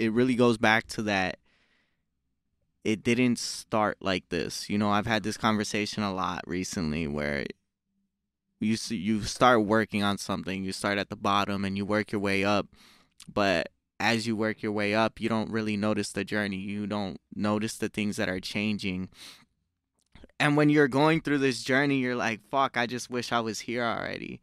it really goes back to that it didn't start like this. You know, I've had this conversation a lot recently where you you start working on something, you start at the bottom and you work your way up, but as you work your way up, you don't really notice the journey. You don't notice the things that are changing. And when you're going through this journey, you're like, fuck, I just wish I was here already.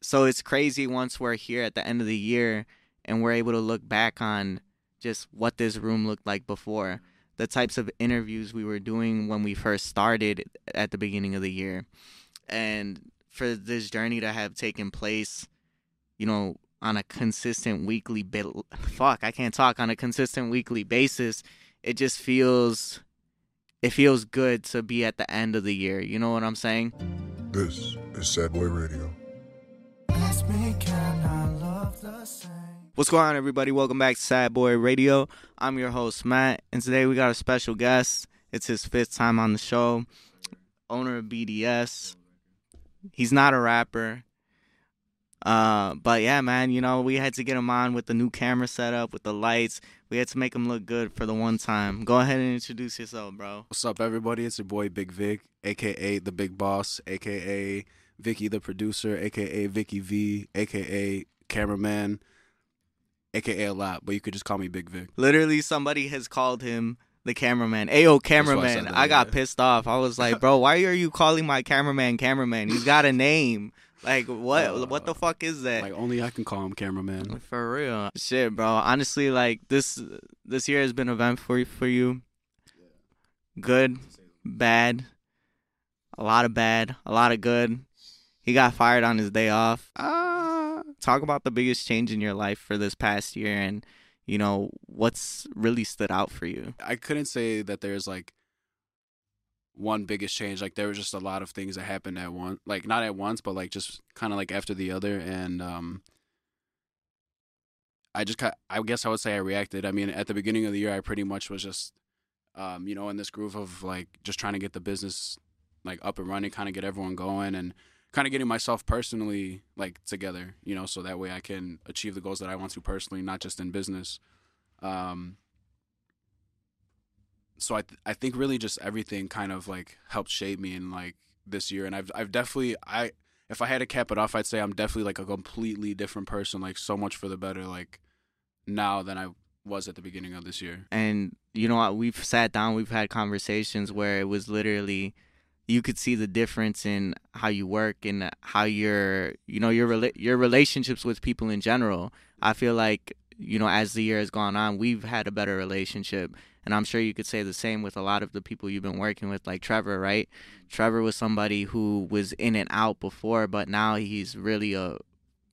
So it's crazy once we're here at the end of the year and we're able to look back on just what this room looked like before, the types of interviews we were doing when we first started at the beginning of the year. And for this journey to have taken place, you know, on a consistent weekly bit fuck i can't talk on a consistent weekly basis it just feels it feels good to be at the end of the year. You know what i'm saying? This is sad boy radio what's going on everybody welcome back to sad boy radio i'm your host matt and today we got a special guest it's his fifth time on the show owner of bds he's not a rapper uh, but yeah, man, you know, we had to get him on with the new camera setup, with the lights. We had to make him look good for the one time. Go ahead and introduce yourself, bro. What's up, everybody? It's your boy Big Vic, aka the Big Boss, aka Vicky the producer, aka Vicky V, aka cameraman, aka a lot, but you could just call me Big Vic. Literally, somebody has called him the cameraman. Ayo, cameraman. I, I got yeah. pissed off. I was like, bro, why are you calling my cameraman cameraman? He's got a name. Like what? Uh, what the fuck is that? Like only I can call him cameraman. For real, shit, bro. Honestly, like this this year has been eventful for you. Good, bad, a lot of bad, a lot of good. He got fired on his day off. Uh, talk about the biggest change in your life for this past year, and you know what's really stood out for you. I couldn't say that there's like one biggest change. Like there was just a lot of things that happened at once, like not at once, but like just kind of like after the other. And um, I just, I guess I would say I reacted. I mean, at the beginning of the year, I pretty much was just, um, you know, in this groove of like just trying to get the business like up and running, kind of get everyone going, and kind of getting myself personally like together, you know, so that way I can achieve the goals that I want to personally, not just in business. Um, so I th- I think really just everything kind of like helped shape me in like this year, and I've I've definitely I if I had to cap it off, I'd say I'm definitely like a completely different person, like so much for the better, like now than I was at the beginning of this year. And you know what? We've sat down, we've had conversations where it was literally you could see the difference in how you work and how your you know your rela- your relationships with people in general. I feel like you know as the year has gone on, we've had a better relationship and I'm sure you could say the same with a lot of the people you've been working with, like Trevor, right? Trevor was somebody who was in and out before, but now he's really a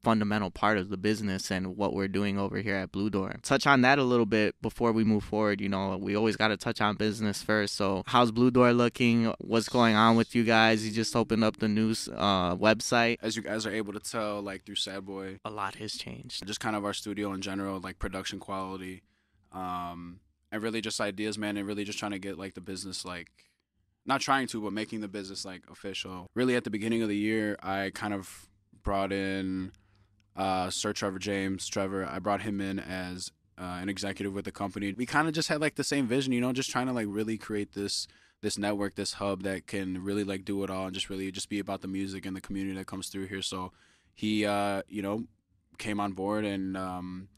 fundamental part of the business and what we're doing over here at Blue Door. Touch on that a little bit before we move forward. You know, we always got to touch on business first. So, how's Blue Door looking? What's going on with you guys? You just opened up the news uh, website. As you guys are able to tell, like through Sad Boy, a lot has changed. Just kind of our studio in general, like production quality. Um, and really just ideas, man, and really just trying to get like the business like not trying to, but making the business like official. Really, at the beginning of the year, I kind of brought in uh, Sir Trevor James. Trevor, I brought him in as uh, an executive with the company. We kind of just had like the same vision, you know, just trying to like really create this this network, this hub that can really like do it all and just really just be about the music and the community that comes through here. So he, uh, you know, came on board and um,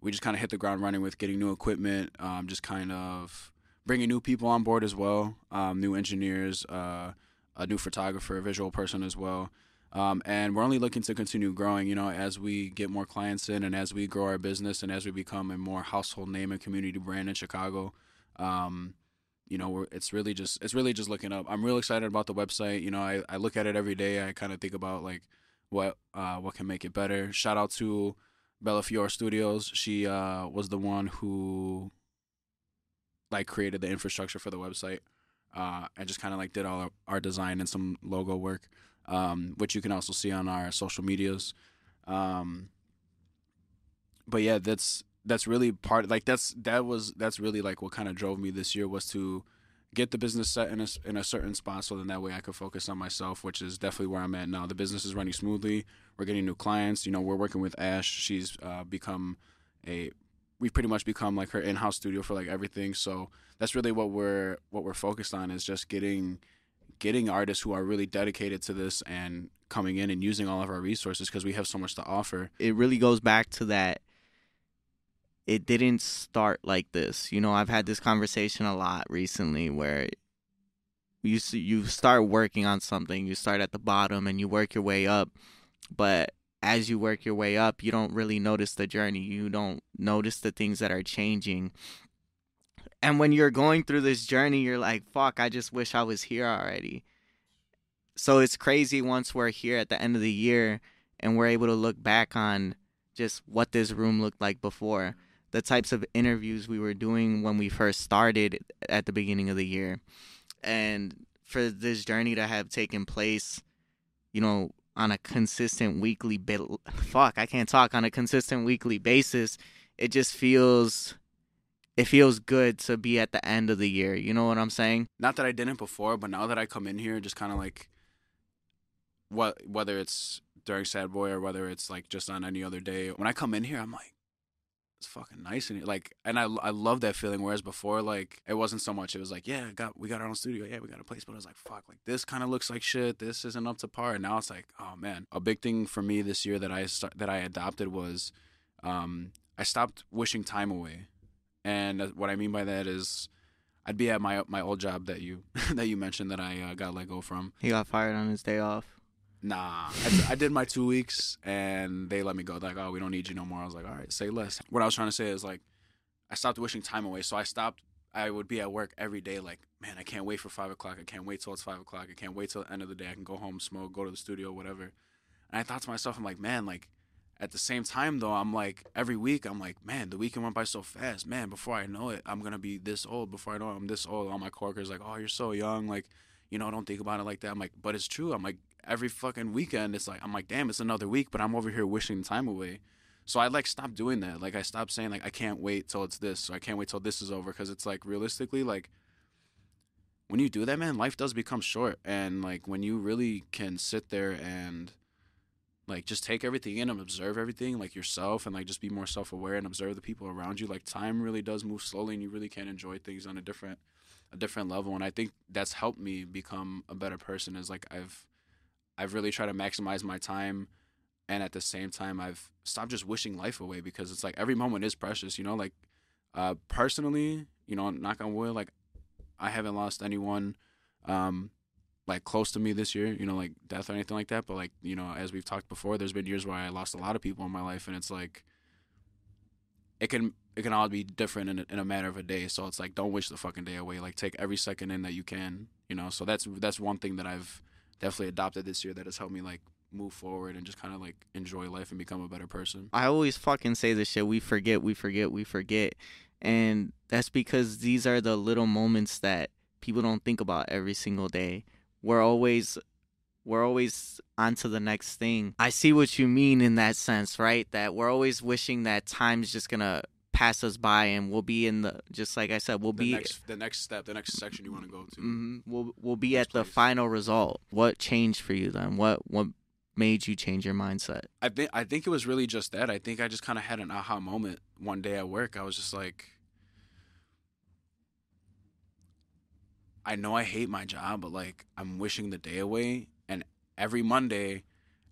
we just kind of hit the ground running with getting new equipment, um, just kind of bringing new people on board as well, um, new engineers, uh, a new photographer, a visual person as well. Um, and we're only looking to continue growing, you know, as we get more clients in and as we grow our business and as we become a more household name and community brand in Chicago. Um, you know, it's really just it's really just looking up. I'm real excited about the website. You know, I, I look at it every day. I kind of think about like what uh, what can make it better. Shout out to Bellafiore Studios. She uh, was the one who like created the infrastructure for the website uh, and just kind of like did all our design and some logo work, um, which you can also see on our social medias. Um, but yeah, that's that's really part like that's that was that's really like what kind of drove me this year was to get the business set in a, in a certain spot so then that way I could focus on myself, which is definitely where I'm at now. The business is running smoothly. We're getting new clients. You know, we're working with Ash. She's uh, become a we've pretty much become like her in-house studio for like everything. So that's really what we're what we're focused on is just getting getting artists who are really dedicated to this and coming in and using all of our resources because we have so much to offer. It really goes back to that it didn't start like this. You know, I've had this conversation a lot recently where you you start working on something, you start at the bottom and you work your way up, but as you work your way up, you don't really notice the journey. You don't notice the things that are changing. And when you're going through this journey, you're like, fuck, I just wish I was here already. So it's crazy once we're here at the end of the year and we're able to look back on just what this room looked like before, the types of interviews we were doing when we first started at the beginning of the year. And for this journey to have taken place, you know, on a consistent weekly bit fuck i can't talk on a consistent weekly basis it just feels it feels good to be at the end of the year you know what i'm saying not that i didn't before but now that i come in here just kind of like what whether it's during sad boy or whether it's like just on any other day when i come in here i'm like it's fucking nice and like and I I love that feeling. Whereas before, like it wasn't so much. It was like, yeah, got we got our own studio, yeah, we got a place. But I was like, fuck, like this kind of looks like shit. This isn't up to par. And now it's like, oh man, a big thing for me this year that I start, that I adopted was, um, I stopped wishing time away. And what I mean by that is, I'd be at my my old job that you that you mentioned that I uh, got let go from. He got fired on his day off. Nah, I, I, did my two weeks and they let me go. They're like, oh, we don't need you no more. I was like, all right, say less. What I was trying to say is like, I stopped wishing time away. So I stopped. I would be at work every day, like, man, I can't wait for five o'clock. I can't wait till it's five o'clock. I can't wait till the end of the day. I can go home, smoke, go to the studio, whatever. And I thought to myself, I'm like, man, like, at the same time though, I'm like, every week, I'm like, man, the weekend went by so fast. Man, before I know it, I'm gonna be this old. Before I know it, I'm this old. All my coworkers like, oh, you're so young. Like, you know, don't think about it like that. I'm like, but it's true. I'm like, every fucking weekend it's like I'm like, damn, it's another week, but I'm over here wishing time away. So I like stopped doing that. Like I stopped saying like I can't wait till it's this, or I can't wait till this is over, because it's like realistically like when you do that, man, life does become short, and like when you really can sit there and like just take everything in and observe everything like yourself and like just be more self-aware and observe the people around you like time really does move slowly and you really can enjoy things on a different a different level and i think that's helped me become a better person is like i've I've really tried to maximize my time and at the same time I've stopped just wishing life away because it's like every moment is precious, you know, like uh personally, you know, knock on wood, like I haven't lost anyone um like close to me this year, you know, like death or anything like that, but like, you know, as we've talked before, there's been years where I lost a lot of people in my life and it's like it can it can all be different in a, in a matter of a day. So it's like don't wish the fucking day away. Like take every second in that you can, you know. So that's that's one thing that I've definitely adopted this year that has helped me like move forward and just kind of like enjoy life and become a better person. I always fucking say this shit. We forget, we forget, we forget. And that's because these are the little moments that people don't think about every single day. We're always we're always on to the next thing. I see what you mean in that sense, right? That we're always wishing that time's just gonna pass us by and we'll be in the just like I said we'll the be next, the next step the next section you want to go to. Mm-hmm, we'll we'll be Next at the final result. What changed for you then? What what made you change your mindset? I think I think it was really just that. I think I just kind of had an aha moment one day at work. I was just like I know I hate my job but like I'm wishing the day away and every Monday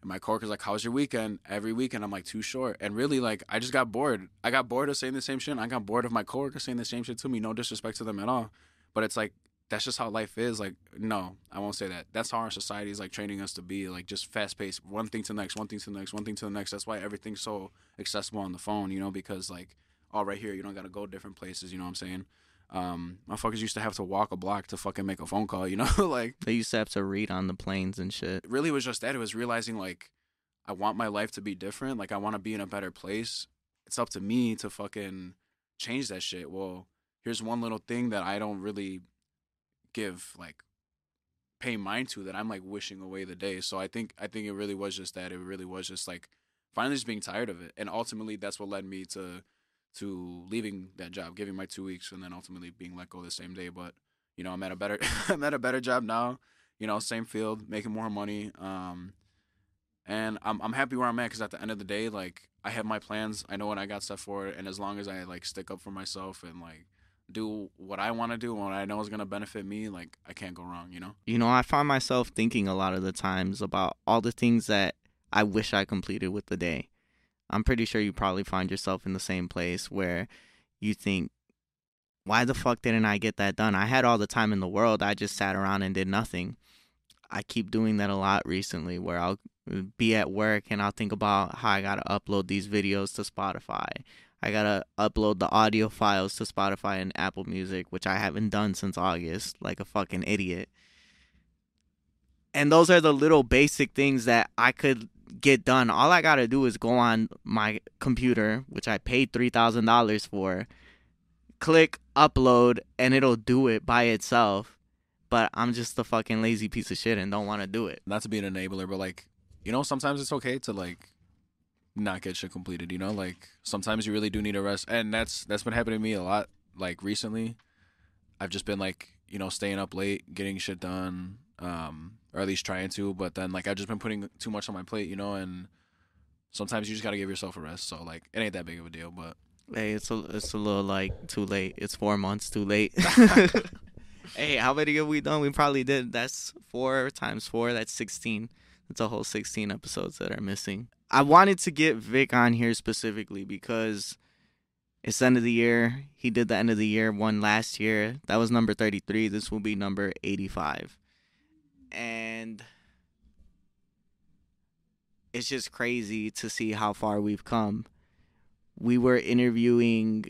my coworker's like, "How's your weekend?" Every weekend, I'm like, "Too short." And really, like, I just got bored. I got bored of saying the same shit. I got bored of my coworker saying the same shit to me. No disrespect to them at all, but it's like that's just how life is. Like, no, I won't say that. That's how our society is like training us to be. Like, just fast paced, one thing to the next, one thing to the next, one thing to the next. That's why everything's so accessible on the phone. You know, because like, all right here, you don't got to go different places. You know what I'm saying? Um, motherfuckers used to have to walk a block to fucking make a phone call. You know, like they used to have to read on the planes and shit it really was just that. It was realizing like I want my life to be different. Like I want to be in a better place. It's up to me to fucking change that shit. Well, here's one little thing that I don't really give like pay mind to that I'm like wishing away the day. So I think I think it really was just that. It really was just like finally just being tired of it. And ultimately that's what led me to to leaving that job, giving my two weeks and then ultimately being let go the same day. But, you know, I'm at a better I'm at a better job now, you know, same field, making more money. Um and I'm I'm happy where I'm at because at the end of the day, like I have my plans. I know what I got set for, and as long as I like stick up for myself and like do what I want to do and what I know is gonna benefit me, like I can't go wrong. You know. You know, I find myself thinking a lot of the times about all the things that I wish I completed with the day. I'm pretty sure you probably find yourself in the same place where you think, why the fuck didn't I get that done? I had all the time in the world. I just sat around and did nothing. I keep doing that a lot recently where I'll uh, be at work and I'll think about how I got to upload these videos to Spotify. I got to upload the audio files to Spotify and Apple Music, which I haven't done since August, like a fucking idiot. And those are the little basic things that I could get done. All I got to do is go on my computer, which I paid $3,000 for, click upload, and it'll do it by itself. But I'm just a fucking lazy piece of shit and don't want to do it. Not to be an enabler, but like you know, sometimes it's okay to like not get shit completed. You know, like sometimes you really do need a rest, and that's that's been happening to me a lot. Like recently, I've just been like you know staying up late, getting shit done, um, or at least trying to. But then like I've just been putting too much on my plate, you know, and sometimes you just gotta give yourself a rest. So like it ain't that big of a deal, but Hey, it's a it's a little like too late. It's four months too late. hey, how many have we done? We probably did. That's four times four. That's sixteen. That's a whole sixteen episodes that are missing. I wanted to get Vic on here specifically because it's the end of the year. He did the end of the year one last year. That was number thirty three. This will be number eighty five. And it's just crazy to see how far we've come we were interviewing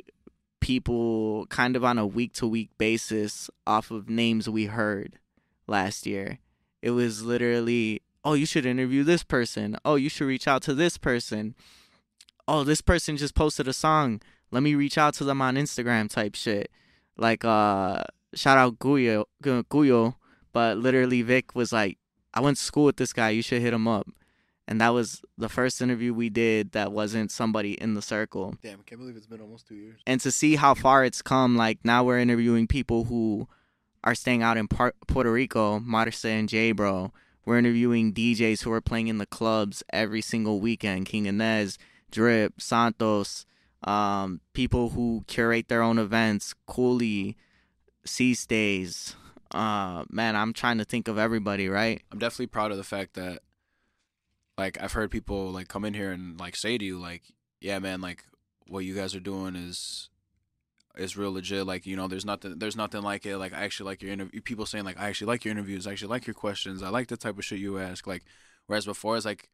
people kind of on a week to week basis off of names we heard last year. It was literally, oh, you should interview this person. Oh, you should reach out to this person. Oh, this person just posted a song. Let me reach out to them on Instagram type shit. Like uh shout out Guyo Guyo, but literally Vic was like, I went to school with this guy, you should hit him up and that was the first interview we did that wasn't somebody in the circle. Damn, I can't believe it's been almost two years. And to see how far it's come, like now we're interviewing people who are staying out in Par- Puerto Rico, Marcia and Jay, bro. We're interviewing DJs who are playing in the clubs every single weekend. King Inez, Drip, Santos, um, people who curate their own events, Cooley, C Stays. Uh, man, I'm trying to think of everybody, right? I'm definitely proud of the fact that like I've heard people like come in here and like say to you like, yeah, man, like what you guys are doing is is real legit. Like you know, there's nothing there's nothing like it. Like I actually like your interview. People saying like I actually like your interviews. I actually like your questions. I like the type of shit you ask. Like whereas before it's like,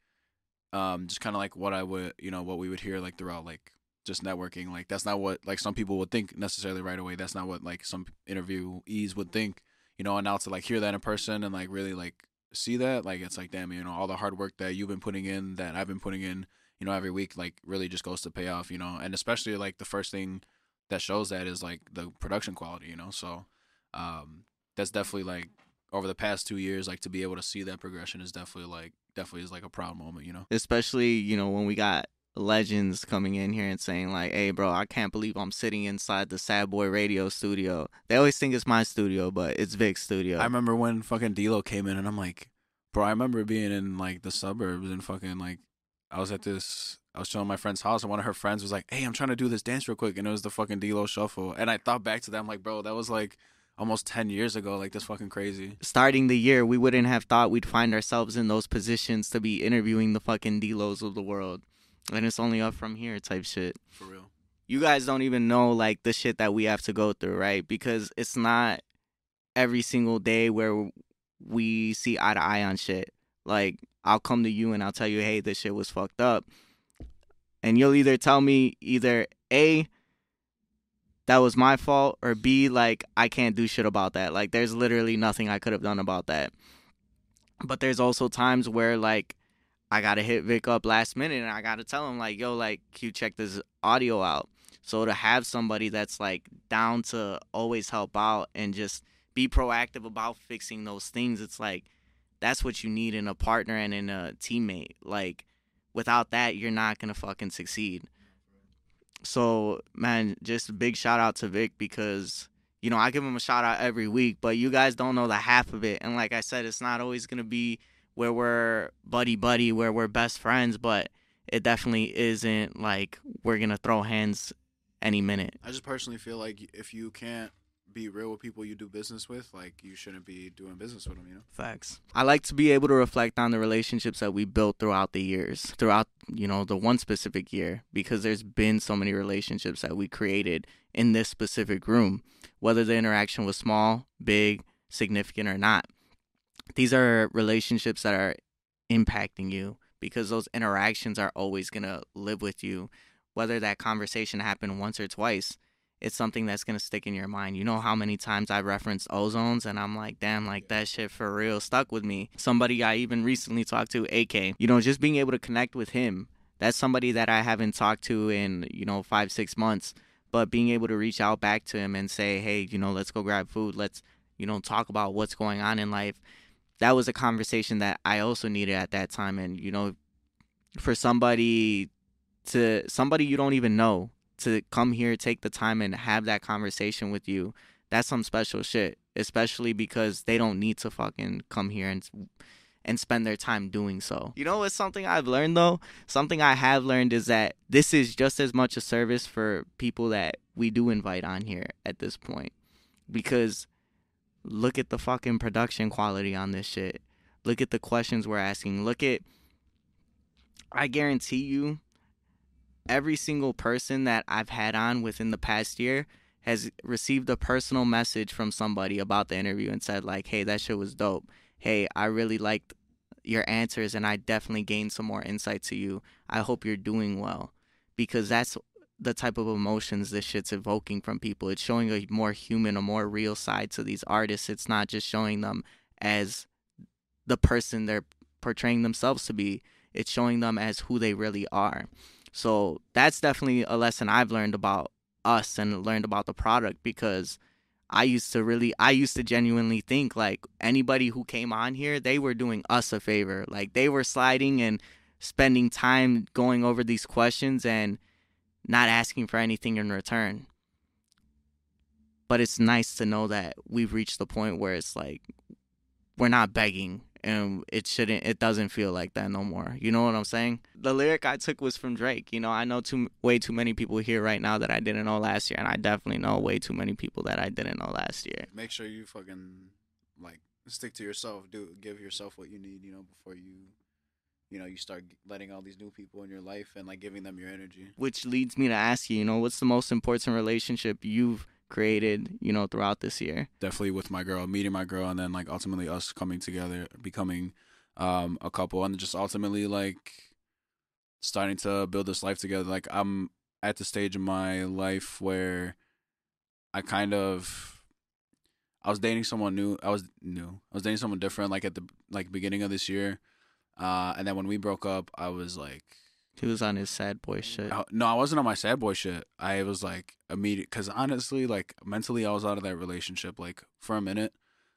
um, just kind of like what I would you know what we would hear like throughout like just networking. Like that's not what like some people would think necessarily right away. That's not what like some interviewees would think. You know, and now to like hear that in person and like really like see that, like it's like damn, you know, all the hard work that you've been putting in, that I've been putting in, you know, every week, like really just goes to pay off, you know, and especially like the first thing that shows that is like the production quality, you know, so um, that's definitely like over the past two years, like to be able to see that progression is definitely like definitely is like a proud moment, you know. Especially you know when we got legends coming in here and saying like, "Hey, bro, I can't believe I'm sitting inside the Sad Boy Radio studio." They always think it's my studio, but it's Vic's studio. I remember when fucking D'Lo came in, and I'm like, bro, I remember being in like the suburbs and fucking like, I was at this, I was showing my friend's house, and one of her friends was like, "Hey, I'm trying to do this dance real quick," and it was the fucking D'Lo shuffle, and I thought back to that, I'm like, bro, that was like almost 10 years ago. Like that's fucking crazy. Starting the year, we wouldn't have thought we'd find ourselves in those positions to be interviewing the fucking D'Los of the world, and it's only up from here type shit. for real you guys don't even know like the shit that we have to go through, right? Because it's not every single day where we see eye to eye on shit. Like I'll come to you and I'll tell you, "Hey, this shit was fucked up." And you'll either tell me either A that was my fault or B like I can't do shit about that. Like there's literally nothing I could have done about that. But there's also times where like I gotta hit Vic up last minute and I gotta tell him like, yo, like, you check this audio out? So to have somebody that's like down to always help out and just be proactive about fixing those things, it's like that's what you need in a partner and in a teammate. Like without that, you're not gonna fucking succeed. So man, just a big shout out to Vic because you know I give him a shout out every week, but you guys don't know the half of it. And like I said, it's not always gonna be where we're buddy buddy, where we're best friends, but it definitely isn't like we're gonna throw hands any minute. I just personally feel like if you can't be real with people you do business with, like you shouldn't be doing business with them. You know. Facts. I like to be able to reflect on the relationships that we built throughout the years, throughout, you know, the one specific year, because there's been so many relationships that we created in this specific room, whether the interaction was small, big, significant, or not. These are relationships that are impacting you because those interactions are always going to live with you. Whether that conversation happened once or twice, it's something that's gonna stick in your mind. You know how many times I referenced ozones and I'm like, damn, like that shit for real stuck with me. Somebody I even recently talked to, AK, you know, just being able to connect with him. That's somebody that I haven't talked to in, you know, five, six months. But being able to reach out back to him and say, hey, you know, let's go grab food. Let's, you know, talk about what's going on in life. That was a conversation that I also needed at that time. And, you know, for somebody to somebody you don't even know to come here, take the time and have that conversation with you, that's some special shit. Especially because they don't need to fucking come here and and spend their time doing so. You know what's something I've learned though? Something I have learned is that this is just as much a service for people that we do invite on here at this point. Because look at the fucking production quality on this shit. Look at the questions we're asking. Look at I guarantee you every single person that I've had on within the past year has received a personal message from somebody about the interview and said like, "Hey, that shit was dope. Hey, I really liked your answers and I definitely gained some more insight to you. I hope you're doing well." Because that's the type of emotions this shit's evoking from people. It's showing a more human, a more real side to these artists. It's not just showing them as the person they're portraying themselves to be. It's showing them as who they really are. So that's definitely a lesson I've learned about us and learned about the product because I used to really I used to genuinely think like anybody who came on here, they were doing us a favor. Like they were sliding and spending time going over these questions and not asking for anything in return. But it's nice to know that we've reached the point where it's like we're not begging and it shouldn't it doesn't feel like that no more you know what i'm saying the lyric i took was from drake you know i know too way too many people here right now that i didn't know last year and i definitely know way too many people that i didn't know last year Make sure you fucking like stick to yourself. Do give yourself what you need. You know before you, you know, you start letting all these new people in your life and like giving them your energy. which leads me to ask you you know what's the most important relationship you've created you know throughout this year definitely with my girl, meeting my girl, and then like ultimately us coming together, becoming um a couple, and just ultimately like starting to build this life together. Like I'm at the stage in my life where I kind of I was dating someone new. I was new. I was dating someone different. Like at the like beginning of this year, uh, and then when we broke up, I was like, he was on his sad boy shit I- no, I wasn't on my sad boy shit. I was like immediate because honestly, like mentally, I was out of that relationship like for a minute,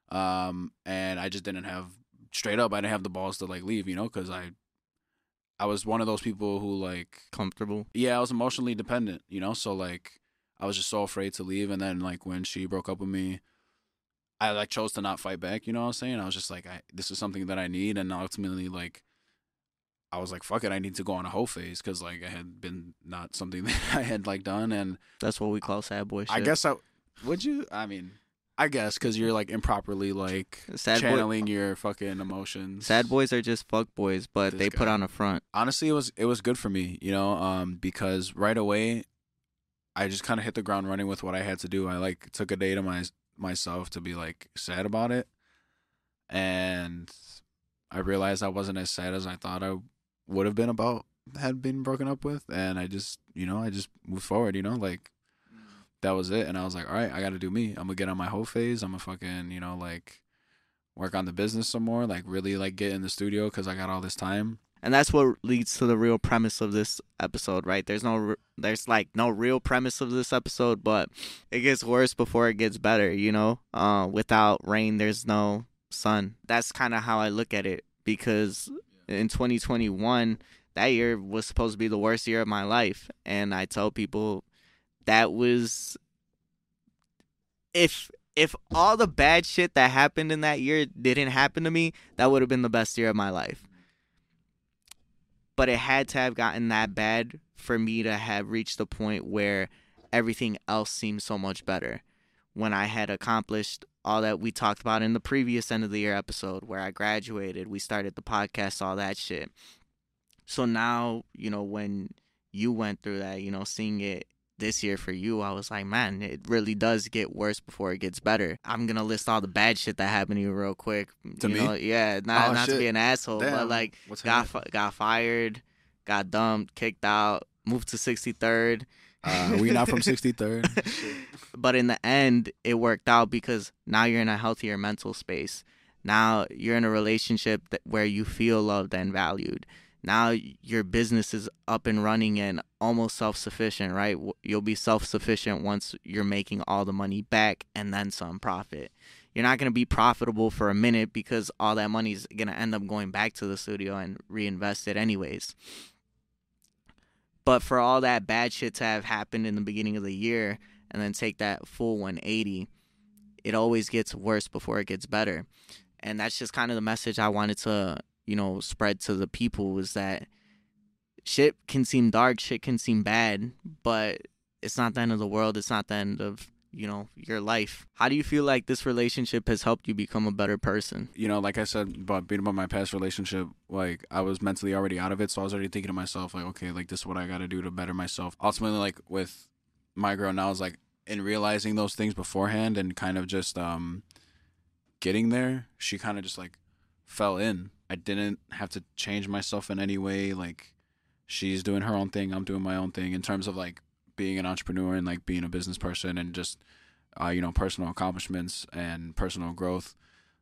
um, and I just didn't have straight up. I didn't have the balls to like leave, you know, because I, I was one of those people who like, comfortable yeah, I was emotionally dependent, you know, so like I was just so afraid to leave, and then like when she broke up with me. I like chose to not fight back, you know what I'm saying? I was just like, I, this is something that I need, and ultimately, like, I was like, fuck it, I need to go on a whole phase because like I had been not something that I had like done, and that's what we call sad boy shit I guess I would you. I mean, I guess because you're like improperly like sad boy channeling your fucking emotions. sad boys are just fuck boys but This they put on a front Honestly, it was it was good for me, you know, um, because right away, I just kind of hit the ground running with what I had to do. I like took a day to my myself to be like sad about it, and I realized I wasn't as sad as I thought I would have been about had been broken up with, and I just you know I just moved forward, you know, like that was it. And I was like, all right, I got to do me. I'm gonna get on my whole phase. I'm gonna fucking you know like work on the business some more, like really like get in the studio because I got all this time. And that's what leads to the real premise of this episode right? There's no there's like no real premise of this episode but it gets worse before it gets better you know? Uh without rain there's no sun. That's kind of how i look at it because in 2021 that year was supposed to be the worst year of my life. And i tell people that was if if all the bad shit that happened in that year didn't happen to me, that would have been the best year of my life. But it had to have gotten that bad for me to have reached the point where everything else seemed so much better. When I had accomplished all that we talked about in the previous end of the year episode, where I graduated, we started the podcast, all that shit. So now, you know, when you went through that, you know, seeing it this year for you, I was like, man, it really does get worse before it gets better. I'm gonna list all the bad shit that happened to you real quick. To you me? Know, yeah, not Oh, not to be an asshole, but like What's got fi- got fired, got dumped, kicked out, moved to 63rd. Uh, we not from 63rd. but in the end, it worked out because now you're in a healthier mental space. Now you're in a relationship that, where you feel loved and valued. Now your business is up and running and almost self sufficient, right? You'll be self sufficient once you're making all the money back and then some profit. You're not going to be profitable for a minute because all that money is going to end up going back to the studio and reinvested anyways. But for all that bad shit to have happened in the beginning of the year and then take that full 180, it always gets worse before it gets better. And that's just kind of the message I wanted to, you know, spread to the people was that shit can seem dark, shit can seem bad, but it's not the end of the world. It's not the end of, you know, your life. How do you feel like this relationship has helped you become a better person? you know, like I said about being about my past relationship, like I was mentally already out of it, so I was already thinking to myself, like, okay, like this is what I got to do to better myself. Ultimately, like with my girl now, is like in realizing those things beforehand and kind of just um getting there, she kind of just like fell in. I didn't have to change myself in any way. Like she's doing her own thing, I'm doing my own thing in terms of like being an entrepreneur and like being a business person and just uh, you know personal accomplishments and personal growth.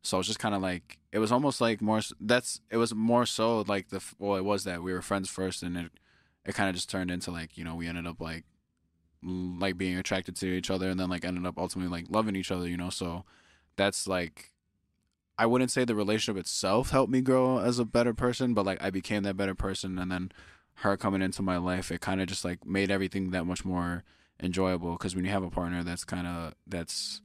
So it's just kind of like it was almost like more. That's it was more so like the well, it was that we were friends first, and it it kind of just turned into like you know we ended up like like being attracted to each other, and then like ended up ultimately like loving each other. You know, so that's like I wouldn't say the relationship itself helped me grow as a better person, but like I became that better person, and then her coming into my life, it kind of just like made everything that much more enjoyable. Because when you have a partner that's kind of that's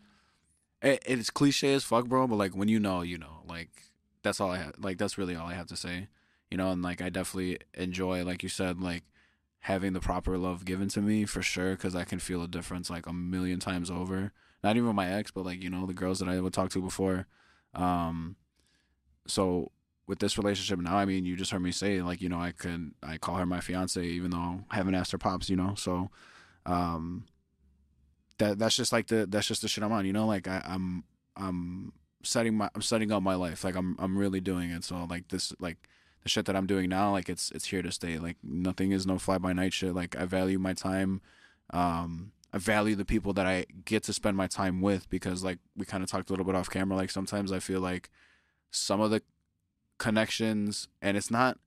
it, it's cliche as fuck, bro. But like when you know, you know. Like that's all I have. Like that's really all I have to say. You know, and like I definitely enjoy, like you said, like having the proper love given to me for sure, because I can feel a difference like a million times over. Not even my ex, but like you know the girls that I would talk to before. Um, so with this relationship now, I mean, you just heard me say like you know I could I call her my fiance even though I haven't asked her pops. You know, so um that that's just like the that's just the shit I'm on. You know, like I, I'm I'm setting my I'm setting up my life. Like I'm I'm really doing it. So like this like the shit that I'm doing now, like it's it's here to stay. Like nothing is no fly by night shit. Like I value my time. Um I value the people that I get to spend my time with because like we kind of talked a little bit off camera. Like sometimes I feel like some of the connections and it's not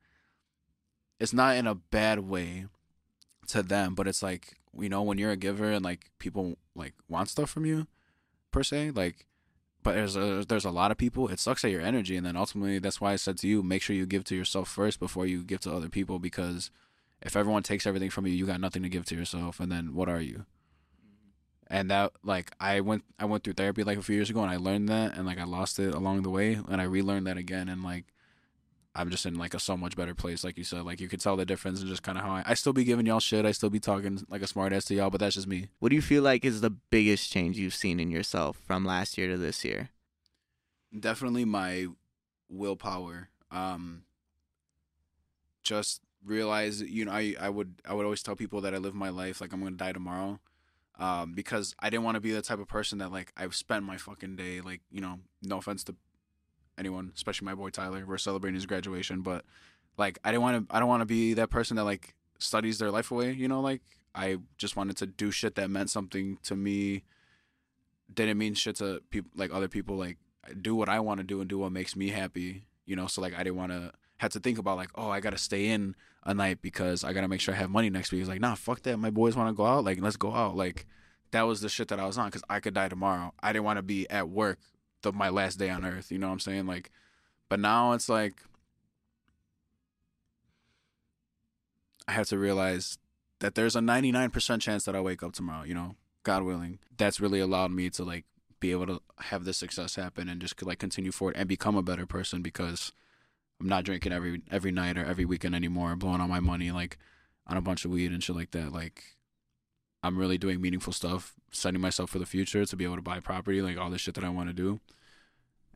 it's not in a bad way to them, but it's like you know when you're a giver and like people like want stuff from you per se like but there's a, there's a lot of people it sucks at your energy and then ultimately that's why i said to you make sure you give to yourself first before you give to other people because if everyone takes everything from you you got nothing to give to yourself and then what are you and that like i went i went through therapy like a few years ago and i learned that and like i lost it along the way and i relearned that again and like i'm just in like a so much better place like you said. Like you could tell the difference and just kind of how I, I still be giving y'all shit i still be talking like a smart ass to y'all but that's just me. What do you feel like is the biggest change you've seen in yourself from last year to this year? definitely my willpower. Um just realize you know i i would i would always tell people that i live my life like i'm gonna die tomorrow um because i didn't want to be the type of person that like i've spent my fucking day like you know no offense to anyone especially my boy tyler we're celebrating his graduation but like i didn't want to i don't want to be that person that like studies their life away you know like i just wanted to do shit that meant something to me didn't mean shit to people like other people like do what I want to do and do what makes me happy, you know. So like I didn't want to have to think about like oh I gotta stay in a night because I gotta make sure I have money next week. It's like nah fuck that. My boys want to go out like let's go out like that was the shit that I was on because I could die tomorrow. I didn't want to be at work the my last day on earth. You know what I'm saying like, but now it's like I have to realize that there's a 99% chance that I wake up tomorrow. You know, God willing. That's really allowed me to like be able to have this success happen and just like continue forward and become a better person because I'm not drinking every every night or every weekend anymore, blowing all my money like on a bunch of weed and shit like that. Like I'm really doing meaningful stuff, setting myself for the future to be able to buy property, like all the shit that I want to do.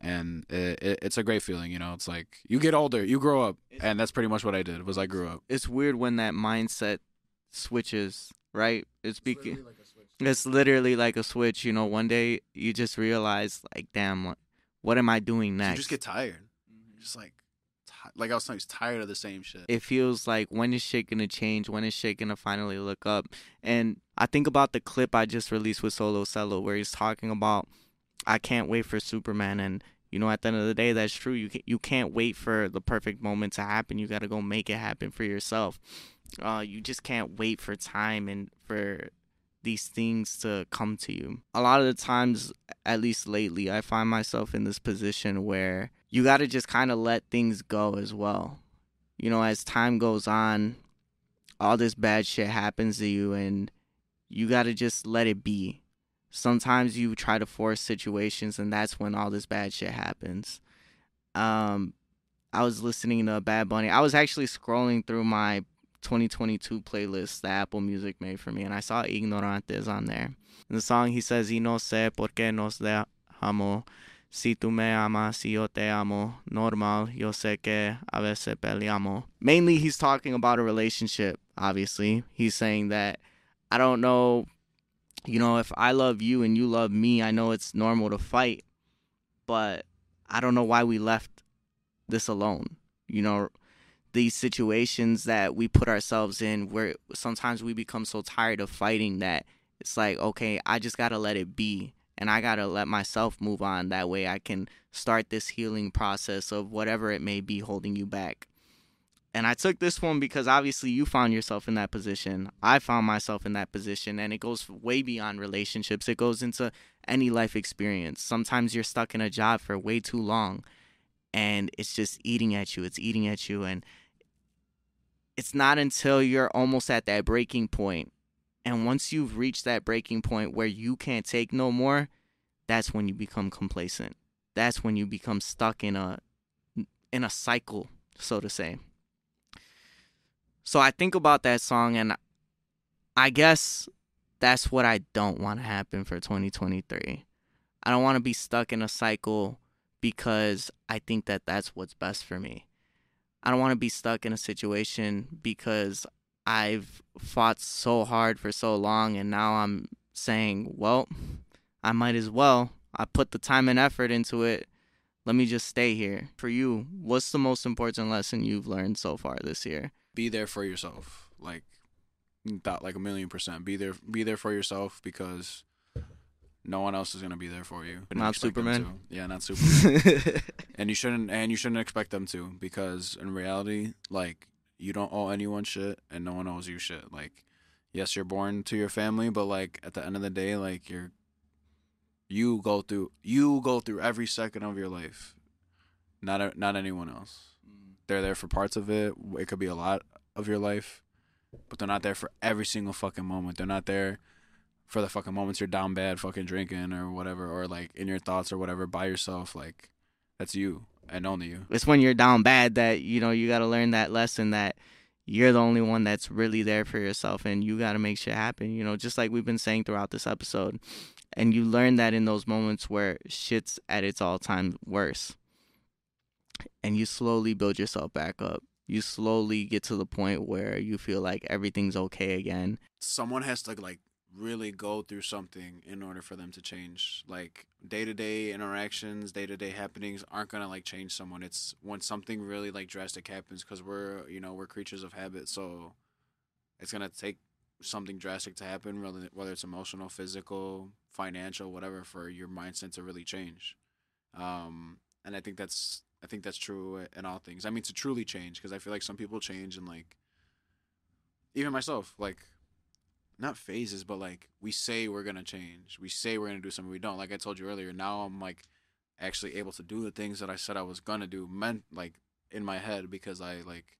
And it, it, it's a great feeling, you know. It's like you get older, you grow up, and that's pretty much what I did. Was I grew up. It's weird when that mindset switches, right? It's It's because literally like a switch. it's literally like a switch. You know, one day you just realize, like, damn, what- what am I doing next? You just get tired. Mm-hmm. Just like, ti- like I was saying, just tired of the same shit. it feels like when is shit gonna change? When is shit gonna finally look up? And I think about the clip I just released with Solo Cello where he's talking about I can't wait for Superman and you know at the end of the day that's true. You can, you can't wait for the perfect moment to happen. You got to go make it happen for yourself. Uh you just can't wait for time and for these things to come to you. A lot of the times at least lately I find myself in this position where you got to just kind of let things go as well you know, as time goes on, all this bad shit happens to you and you got to just let it be. Sometimes you try to force situations and that's when all this bad shit happens. Um I was listening to Bad Bunny. I was actually scrolling through my 2022 playlist that Apple Music made for me and I saw Ignorantes on there. In the song he says, "Y no sé por qué nos dejamos Si tú me amas, si yo te amo, normal, yo sé que a veces peleamos. Mainly, he's talking about a relationship, obviously. He's saying that I don't know, you know, if I love you and you love me, I know it's normal to fight, but I don't know why we left this alone. You know, these situations that we put ourselves in where sometimes we become so tired of fighting that it's like, okay, I just got to let it be and I got to let myself move on. That way I can start this healing process of whatever it may be holding you back. And I took this one because obviously you found yourself in that position. I found myself in that position, and it goes way beyond relationships. It goes into any life experience. Sometimes you're stuck in a job for way too long, and it's just eating at you. It's eating at you. And it's not until you're almost at that breaking point and once you've reached that breaking point where you can't take no more, that's when you become complacent. That's when you become stuck in a in a cycle, so to say. So I think about that song and I guess that's what I don't want to happen for 2023. I don't want to be stuck in a cycle because I think that that's what's best for me. I don't want to be stuck in a situation because I've fought so hard for so long and now I'm saying, well, I might as well. I put the time and effort into it. Let me just stay here. For you, what's the most important lesson you've learned so far this year? Be there for yourself, like that, like a million percent. Be there, be there for yourself because no one else is gonna be there for you. Not Superman? Yeah, not Superman. and you shouldn't, and you shouldn't expect them to because in reality, like you don't owe anyone shit, and no one owes you shit. Like, yes, you're born to your family, but like at the end of the day, like you're you go through you go through every second of your life not a, not anyone else mm. they're there for parts of it it could be a lot of your life but they're not there for every single fucking moment they're not there for the fucking moments you're down bad fucking drinking or whatever or like in your thoughts or whatever by yourself like that's you and only you. It's when you're down bad that you know you got to learn that lesson that you're the only one that's really there for yourself and you got to make shit happen you know just like we've been saying throughout this episode. And you learn that in those moments where shit's at its all time worst. And you slowly build yourself back up. You slowly get to the point where you feel like everything's okay again. Someone has to like really go through something in order for them to change like day-to-day interactions day-to-day happenings aren't gonna like change someone. It's when something really like drastic happens because we're you know we're creatures of habit so it's gonna take something drastic to happen whether, whether it's emotional physical financial whatever for your mindset to really change. Um and i think that's i think that's true in all things. I mean to truly change because i feel like some people change and like even myself like not phases, but like we say we're gonna change. We say we're gonna do something. We don't. Like I told you earlier. Now I'm like actually able to do the things that I said I was gonna do. Meant like in my head because I like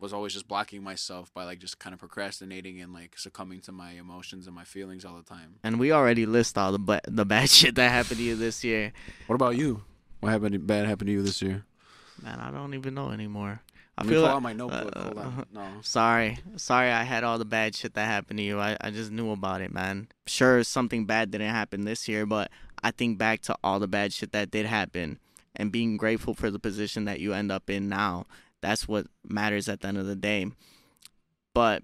was always just blocking myself by like just kind of procrastinating and like succumbing to my emotions and my feelings all the time. And we already list all the ba- the bad shit that happened to you this year. What about you? What happened bad happened to you this year? Man, I don't even know anymore. I feel like, out my notebook. uh, Hold on. No. Sorry. Sorry I had all the bad shit that happened to you. I, I just knew about it, man. Sure, something bad didn't happen this year, but I think back to all the bad shit that did happen and being grateful for the position that you end up in now. That's what matters at the end of the day. But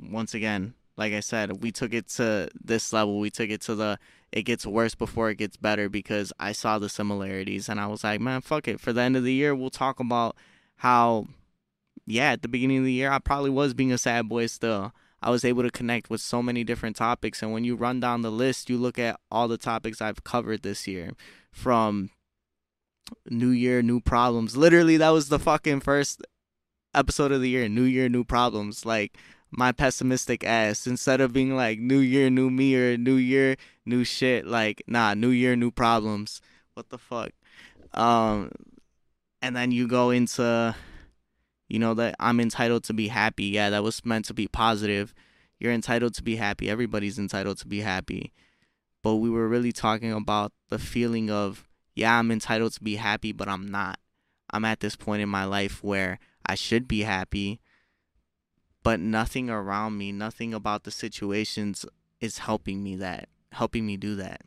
once again, like I said, we took it to this level. We took it to the it gets worse before it gets better because I saw the similarities and I was like, man, fuck it. For the end of the year, we'll talk about how yeah, at the beginning of the year, I probably was being a sad boy still. I was able to connect with so many different topics. And when you run down the list, you look at all the topics I've covered this year from New Year, New Problems. Literally, that was the fucking first episode of the year New Year, New Problems. Like, my pessimistic ass, instead of being like New Year, New Me or New Year, New Shit, like, nah, New Year, New Problems. What the fuck? Um, and then you go into you know that I'm entitled to be happy. Yeah, that was meant to be positive. You're entitled to be happy. Everybody's entitled to be happy. But we were really talking about the feeling of, yeah, I'm entitled to be happy, but I'm not. I'm at this point in my life where I should be happy, but nothing around me, nothing about the situations is helping me that, helping me do that.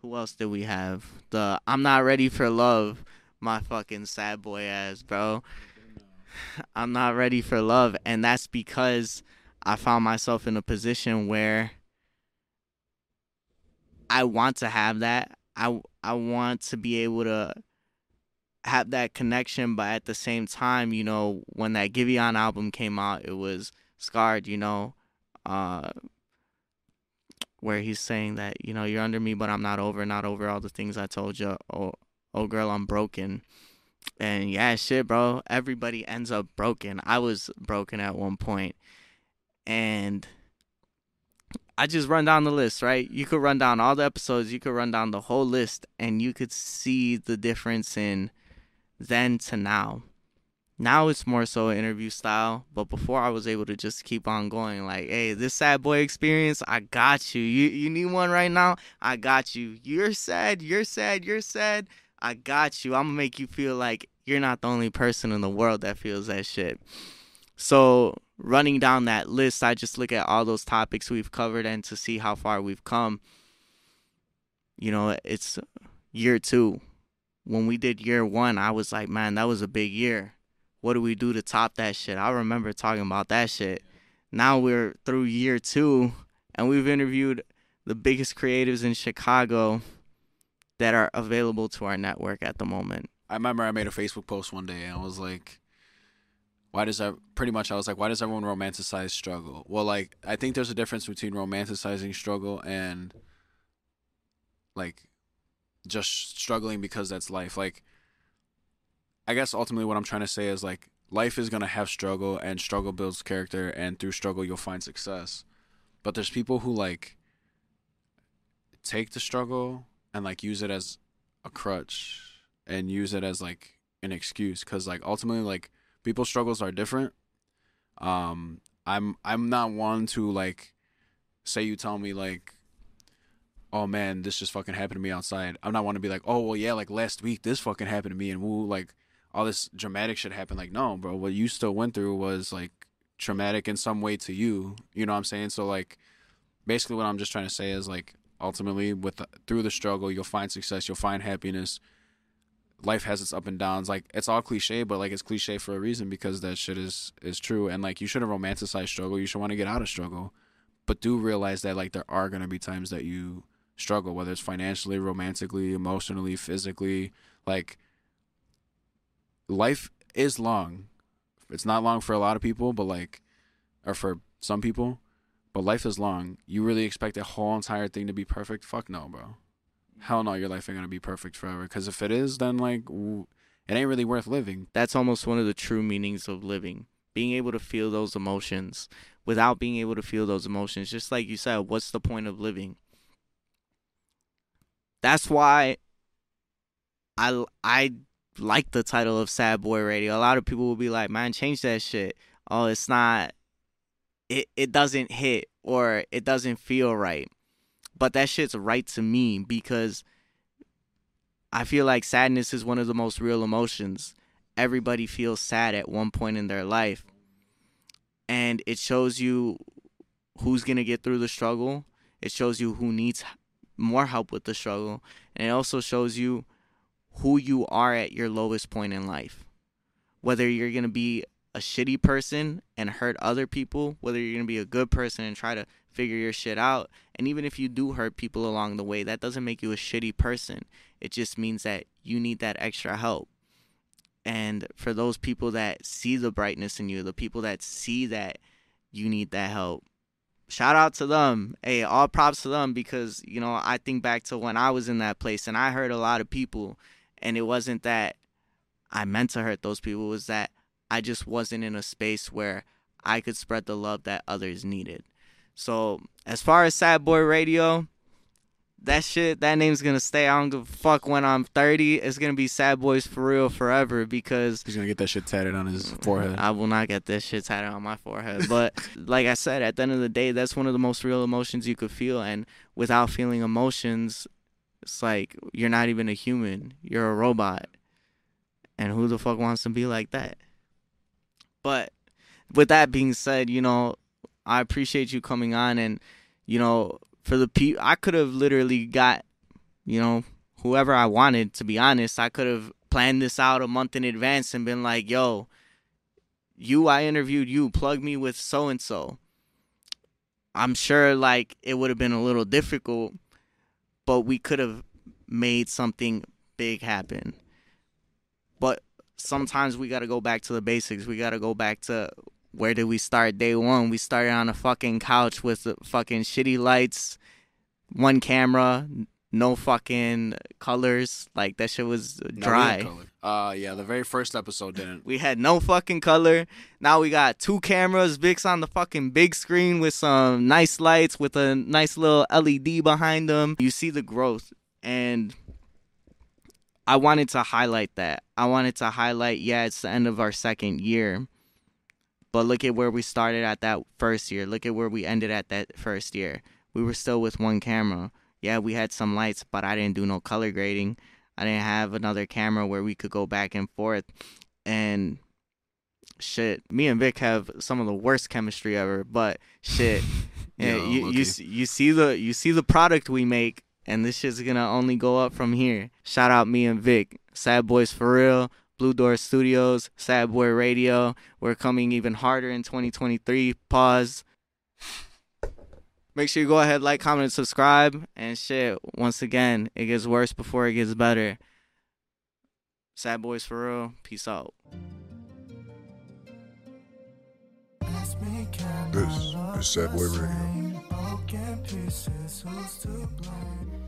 Who else did we have? The I'm not ready for love, my fucking sad boy ass, bro. I'm not ready for love. And that's because I found myself in a position where I want to have that. I, I want to be able to have that connection, but at the same time, you know, when that Giveon album came out, it was scarred, you know, uh, where he's saying that, you know, you're under me, but I'm not over, not over all the things I told you. Oh, oh girl, I'm broken. And yeah, shit, bro. Everybody ends up broken. I was broken at one point. And I just run down the list, right? You could run down all the episodes, you could run down the whole list, and you could see the difference in then to now. Now it's more so interview style, but before I was able to just keep on going. Like, hey, this sad boy experience, I got you. You you need one right now? I got you. You're sad, you're sad, you're sad. I got you. I'm gonna make you feel like you're not the only person in the world that feels that shit. So, running down that list, I just look at all those topics we've covered and to see how far we've come. You know, it's year two. When we did year one, I was like, man, that was a big year. What do we do to top that shit? I remember talking about that shit. Now we're through year two, and we've interviewed the biggest creatives in Chicago that are available to our network at the moment. I remember I made a Facebook post one day and I was like, why does that pretty much I was like, why does everyone romanticize struggle? Well, like I think there's a difference between romanticizing struggle and like just struggling because that's life. Like I guess ultimately what I'm trying to say is like life is going to have struggle and struggle builds character and through struggle you'll find success. But there's people who like take the struggle and like use it as a crutch and use it as like an excuse cuz like ultimately like people's struggles are different. Um I'm I'm not one to like say you tell me like oh man this just fucking happened to me outside. I'm not one to be like oh well yeah like last week this fucking happened to me and woo like all this dramatic shit happened like no bro what you still went through was like traumatic in some way to you. You know what I'm saying? So like basically what I'm just trying to say is like ultimately with through the struggle you'll find success you'll find happiness. Life has its up and downs. Like it's all cliche but like it's cliche for a reason because that shit is is true. And like you shouldn't romanticize struggle. You should want to get out of struggle. But do realize that like there are going to be times that you struggle whether it's financially romantically emotionally physically. Like life is long. It's not long for a lot of people but like or for some people but life is long. You really expect a whole entire thing to be perfect? Fuck no, bro. Hell no, your life ain't gonna be perfect forever. Because if it is, then like w- it ain't really worth living. That's almost one of the true meanings of living. Being able to feel those emotions without being able to feel those emotions. Just like you said, what's the point of living? That's why I I like the title of Sad Boy Radio. A lot of people will be like, "Man, change that shit." Oh, it's not. It it doesn't hit or it doesn't feel right. But that shit's right to me because I feel like sadness is one of the most real emotions. Everybody feels sad at one point in their life. And it shows you who's going to get through the struggle. It shows you who needs more help with the struggle. And it also shows you who you are at your lowest point in life. Whether you're going to be a shitty person and hurt other people, whether you're going to be a good person and try to figure your shit out. And even if you do hurt people along the way, that doesn't make you a shitty person. It just means that you need that extra help. And for those people that see the brightness in you, the people that see that you need that help, shout out to them. Hey, all props to them because, you know, I think back to when I was in that place and I hurt a lot of people. And it wasn't that I meant to hurt those people, it was that I just wasn't in a space where I could spread the love that others needed. So as far as Sad Boy Radio, that shit, that name's gonna stay. I don't give a fuck when I'm 30. It's gonna be Sad Boys for real forever because He's gonna get that shit tatted on his forehead. I will not get this shit tatted on my forehead. But like I said, at the end of the day, that's one of the most real emotions you could feel. And without feeling emotions, it's like you're not even a human. You're a robot. And who the fuck wants to be like that? But with that being said, you know, I appreciate you coming on and you know, for the pe I could have literally got, you know, whoever I wanted to be honest. I could have planned this out a month in advance and been like, "Yo, you I interviewed you, plug me with so and so." I'm sure like it would have been a little difficult, but we could have made something big happen. But sometimes we got to go back to the basics. We got to go back to where did we start day one? We started on a fucking couch with the fucking shitty lights, one camera, no fucking colors. Like that shit was No, dry. color. Uh, yeah, the very first episode didn't. We had no fucking color. Now we got two cameras, Vic's on the fucking big screen with some nice lights with a nice little LED behind them. You see the growth and I wanted to highlight that. I wanted to highlight yeah, it's the end of our second year. But look at where we started at that first year. Look at where we ended at that first year. We were still with one camera. Yeah, we had some lights, but I didn't do no color grading. I didn't have another camera where we could go back and forth. And shit, me and Vic have some of the worst chemistry ever. But shit, Yo, you you you see the you see the product we make, and this shit's gonna only go up from here. Shout out me and Vic, Sad Boys for real. Blue Door Studios, Sad Boy Radio. We're coming even harder in 2023. Pause. Make sure you go ahead, like, comment, and subscribe. And shit, once again, it gets worse before it gets better. Sad Boys for real. Peace out. This is Sad Boy Radio broken pieces, who's to blame?